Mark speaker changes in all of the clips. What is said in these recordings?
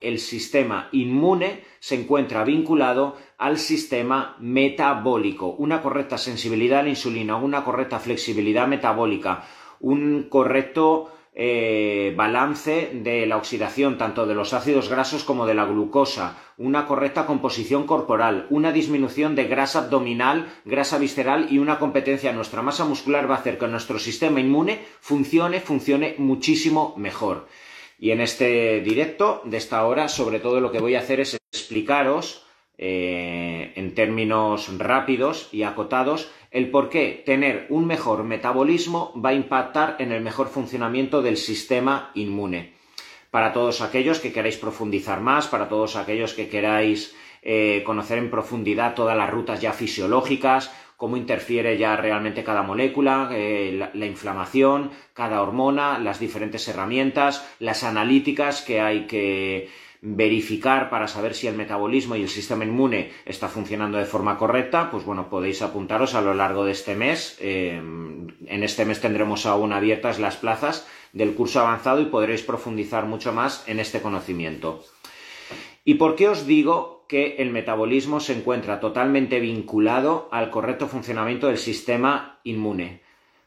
Speaker 1: el sistema inmune se encuentra vinculado al sistema metabólico. Una correcta sensibilidad a la insulina, una correcta flexibilidad metabólica, un correcto eh, balance de la oxidación tanto de los ácidos grasos como de la glucosa, una correcta composición corporal, una disminución de grasa abdominal, grasa visceral y una competencia en nuestra masa muscular va a hacer que nuestro sistema inmune funcione, funcione muchísimo mejor. Y en este directo de esta hora, sobre todo lo que voy a hacer es explicaros eh, en términos rápidos y acotados el por qué tener un mejor metabolismo va a impactar en el mejor funcionamiento del sistema inmune. Para todos aquellos que queráis profundizar más, para todos aquellos que queráis eh, conocer en profundidad todas las rutas ya fisiológicas, cómo interfiere ya realmente cada molécula, eh, la, inflamación, cada hormona, las diferentes herramientas, las analíticas que hay que verificar para saber si el metabolismo y el sistema inmune está funcionando de forma correcta, pues bueno, podéis apuntaros a lo largo de este mes. Eh, en este mes tendremos aún abiertas las plazas del curso avanzado y podréis profundizar mucho más en este conocimiento. ¿Y por qué os digo que el metabolismo se encuentra totalmente vinculado al correcto funcionamiento del sistema inmune?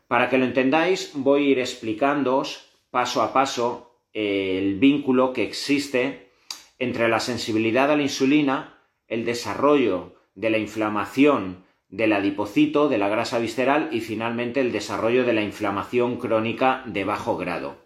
Speaker 1: Para que lo entendáis, voy a ir explicándoos paso a paso el vínculo que existe entre la sensibilidad a la insulina, el desarrollo de la inflamación del adipocito, de la grasa visceral y finalmente el desarrollo de la inflamación crónica de bajo grado.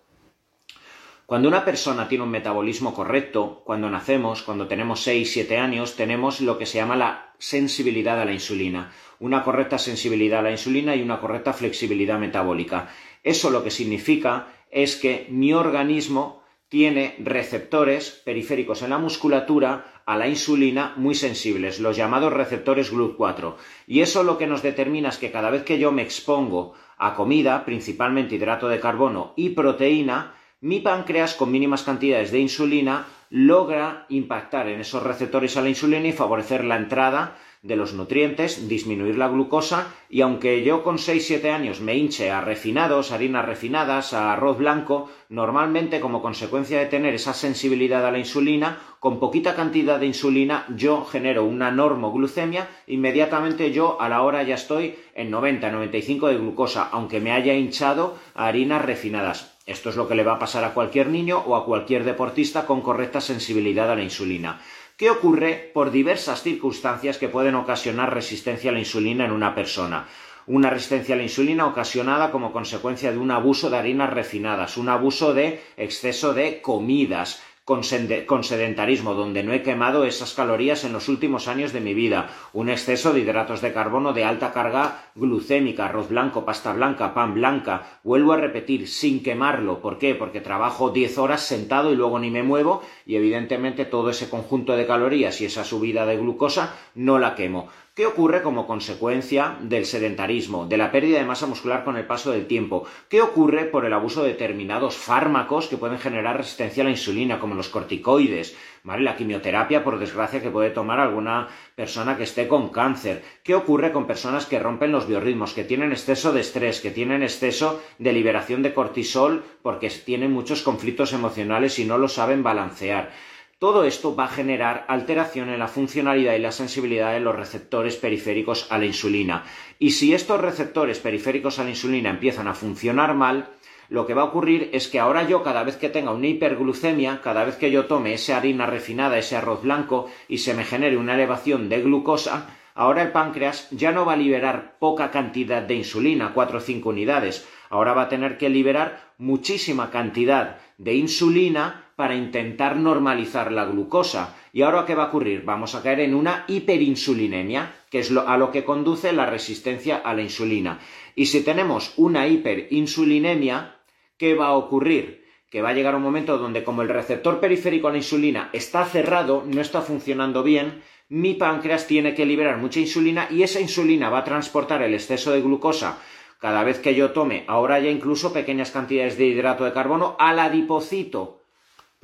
Speaker 1: Cuando una persona tiene un metabolismo correcto, cuando nacemos, cuando tenemos 6-7 años, tenemos lo que se llama la sensibilidad a la insulina, una correcta sensibilidad a la insulina y una correcta flexibilidad metabólica. Eso lo que significa es que mi organismo tiene receptores periféricos en la musculatura a la insulina muy sensibles, los llamados receptores GLUT4. Y eso lo que nos determina es que cada vez que yo me expongo a comida, principalmente hidrato de carbono y proteína, mi páncreas con mínimas cantidades de insulina logra impactar en esos receptores a la insulina y favorecer la entrada de los nutrientes, disminuir la glucosa y aunque yo con 6-7 años me hinche a refinados, harinas refinadas, a arroz blanco, normalmente como consecuencia de tener esa sensibilidad a la insulina, con poquita cantidad de insulina yo genero una normoglucemia, inmediatamente yo a la hora ya estoy en 90-95 de glucosa, aunque me haya hinchado a harinas refinadas. Esto es lo que le va a pasar a cualquier niño o a cualquier deportista con correcta sensibilidad a la insulina. ¿Qué ocurre por diversas circunstancias que pueden ocasionar resistencia a la insulina en una persona. Una resistencia a la insulina ocasionada como consecuencia de un abuso de harinas refinadas, un abuso de exceso de comidas, con, sedentarismo, donde no he quemado esas calorías en los últimos años de mi vida, un exceso de hidratos de carbono de alta carga glucémica, arroz blanco, pasta blanca, pan blanca, vuelvo a repetir, sin quemarlo. ¿Por qué? Porque trabajo 10 horas sentado y luego ni me muevo y evidentemente todo ese conjunto de calorías y esa subida de glucosa no la quemo. ¿Qué ocurre como consecuencia del sedentarismo, de la pérdida de masa muscular con el paso del tiempo? ¿Qué ocurre por el abuso de determinados fármacos que pueden generar resistencia a la insulina, como los corticoides? ¿Vale? La quimioterapia, por desgracia, que puede tomar alguna persona que esté con cáncer. ¿Qué ocurre con personas que rompen los biorritmos, que tienen exceso de estrés, que tienen exceso de liberación de cortisol porque tienen muchos conflictos emocionales y no lo saben balancear? Todo esto va a generar alteración en la funcionalidad y la sensibilidad de los receptores periféricos a la insulina. Y si estos receptores periféricos a la insulina empiezan a funcionar mal, lo que va a ocurrir es que ahora yo cada vez que tenga una hiperglucemia, cada vez que yo tome esa harina refinada, ese arroz blanco y se me genere una elevación de glucosa, ahora el páncreas ya no va a liberar poca cantidad de insulina, 4 o 5 unidades, ahora va a tener que liberar muchísima cantidad de insulina para intentar normalizar la glucosa. ¿Y ahora qué va a ocurrir? Vamos a caer en una hiperinsulinemia, que es a lo que conduce la resistencia a la insulina. Y si tenemos una hiperinsulinemia, ¿qué va a ocurrir? Que va a llegar un momento donde como el receptor periférico a la insulina está cerrado, no está funcionando bien, mi páncreas tiene que liberar mucha insulina y esa insulina va a transportar el exceso de glucosa cada vez que yo tome, ahora ya incluso pequeñas cantidades de hidrato de carbono, al adipocito,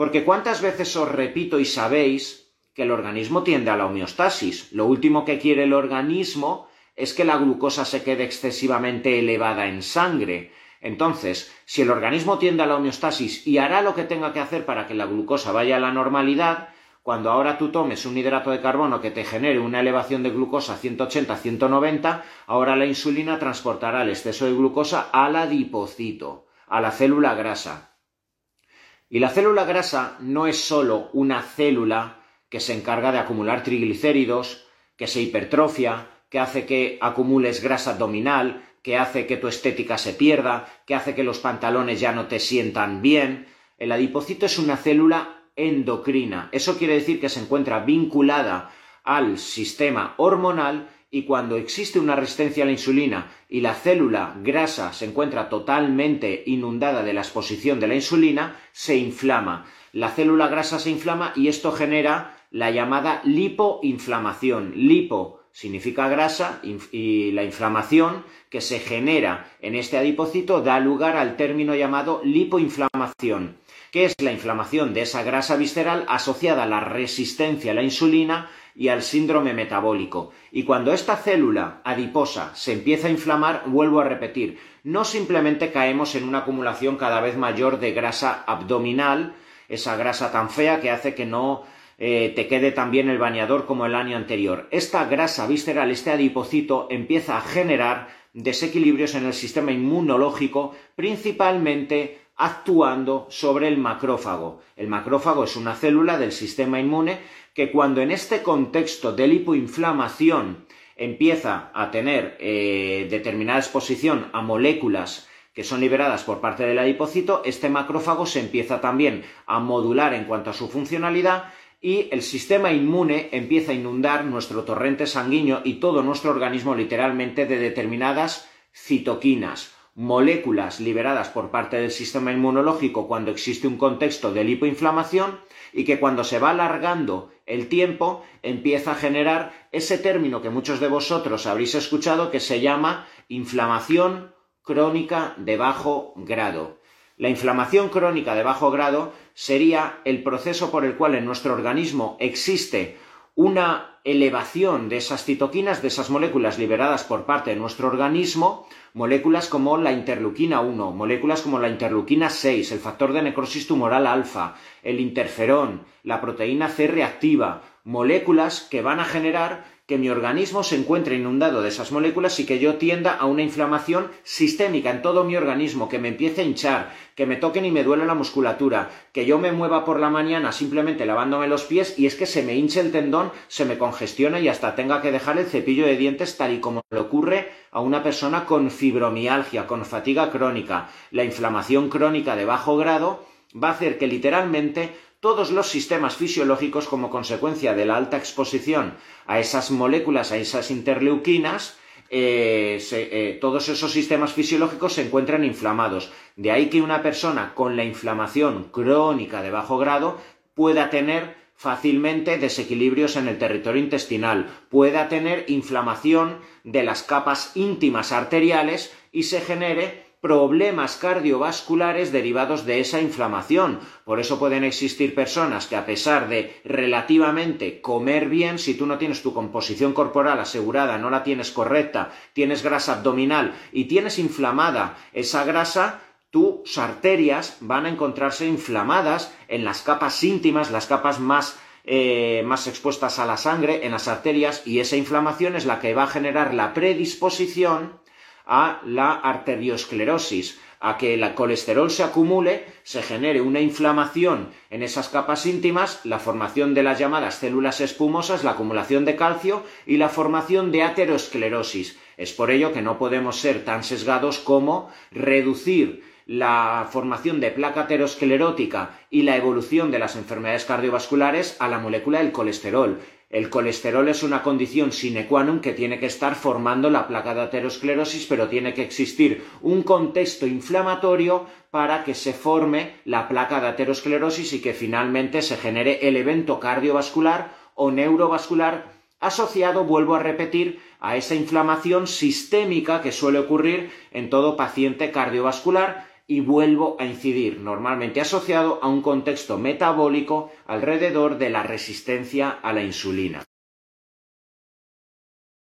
Speaker 1: porque cuántas veces os repito y sabéis que el organismo tiende a la homeostasis. Lo último que quiere el organismo es que la glucosa se quede excesivamente elevada en sangre. Entonces, si el organismo tiende a la homeostasis y hará lo que tenga que hacer para que la glucosa vaya a la normalidad, cuando ahora tú tomes un hidrato de carbono que te genere una elevación de glucosa 180-190, ahora la insulina transportará el exceso de glucosa al adipocito, a la célula grasa. Y la célula grasa no es solo una célula que se encarga de acumular triglicéridos, que se hipertrofia, que hace que acumules grasa abdominal, que hace que tu estética se pierda, que hace que los pantalones ya no te sientan bien. El adipocito es una célula endocrina. Eso quiere decir que se encuentra vinculada al sistema hormonal y cuando existe una resistencia a la insulina y la célula grasa se encuentra totalmente inundada de la exposición de la insulina, se inflama. La célula grasa se inflama y esto genera la llamada lipoinflamación. Lipo significa grasa y la inflamación que se genera en este adipocito da lugar al término llamado lipoinflamación, que es la inflamación de esa grasa visceral asociada a la resistencia a la insulina y al síndrome metabólico. Y cuando esta célula adiposa se empieza a inflamar, vuelvo a repetir, no simplemente caemos en una acumulación cada vez mayor de grasa abdominal, esa grasa tan fea que hace que no eh, te quede también el bañador como el año anterior. Esta grasa visceral, este adipocito, empieza a generar desequilibrios en el sistema inmunológico, principalmente actuando sobre el macrófago. El macrófago es una célula del sistema inmune que cuando en este contexto de lipoinflamación empieza a tener eh, determinada exposición a moléculas que son liberadas por parte del adipocito, este macrófago se empieza también a modular en cuanto a su funcionalidad y el sistema inmune empieza a inundar nuestro torrente sanguíneo y todo nuestro organismo literalmente de determinadas citoquinas, moléculas liberadas por parte del sistema inmunológico cuando existe un contexto de lipoinflamación y que cuando se va alargando el tiempo empieza a generar ese término que muchos de vosotros habréis escuchado que se llama inflamación crónica de bajo grado. La inflamación crónica de bajo grado sería el proceso por el cual en nuestro organismo existe una elevación de esas citoquinas, de esas moléculas liberadas por parte de nuestro organismo, moléculas como la interleuquina 1, moléculas como la interleuquina 6, el factor de necrosis tumoral alfa, el interferón, la proteína C reactiva, moléculas que van a generar que mi organismo se encuentre inundado de esas moléculas y que yo tienda a una inflamación sistémica en todo mi organismo, que me empiece a hinchar, que me toquen y me duele la musculatura, que yo me mueva por la mañana simplemente lavándome los pies y es que se me hinche el tendón, se me congestiona y hasta tenga que dejar el cepillo de dientes tal y como le ocurre a una persona con fibromialgia, con fatiga crónica. La inflamación crónica de bajo grado va a hacer que literalmente todos los sistemas fisiológicos como consecuencia de la alta exposición a esas moléculas, a esas interleuquinas, eh, eh, todos esos sistemas fisiológicos se encuentran inflamados. De ahí que una persona con la inflamación crónica de bajo grado pueda tener fácilmente desequilibrios en el territorio intestinal, pueda tener inflamación de las capas íntimas arteriales y se genere problemas cardiovasculares derivados de esa inflamación. Por eso pueden existir personas que a pesar de relativamente comer bien, si tú no tienes tu composición corporal asegurada, no la tienes correcta, tienes grasa abdominal y tienes inflamada esa grasa, tus arterias van a encontrarse inflamadas en las capas íntimas, las capas más eh, más expuestas a la sangre, en las arterias, y esa inflamación es la que va a generar la predisposición a la arteriosclerosis, a que el colesterol se acumule, se genere una inflamación en esas capas íntimas, la formación de las llamadas células espumosas, la acumulación de calcio y la formación de aterosclerosis. Es por ello que no podemos ser tan sesgados como reducir la formación de placa aterosclerótica y la evolución de las enfermedades cardiovasculares a la molécula del colesterol. El colesterol es una condición sine qua non que tiene que estar formando la placa de aterosclerosis, pero tiene que existir un contexto inflamatorio para que se forme la placa de aterosclerosis y que finalmente se genere el evento cardiovascular o neurovascular asociado, vuelvo a repetir, a esa inflamación sistémica que suele ocurrir en todo paciente cardiovascular y vuelvo a incidir, normalmente asociado a un contexto metabólico alrededor de la resistencia a la insulina.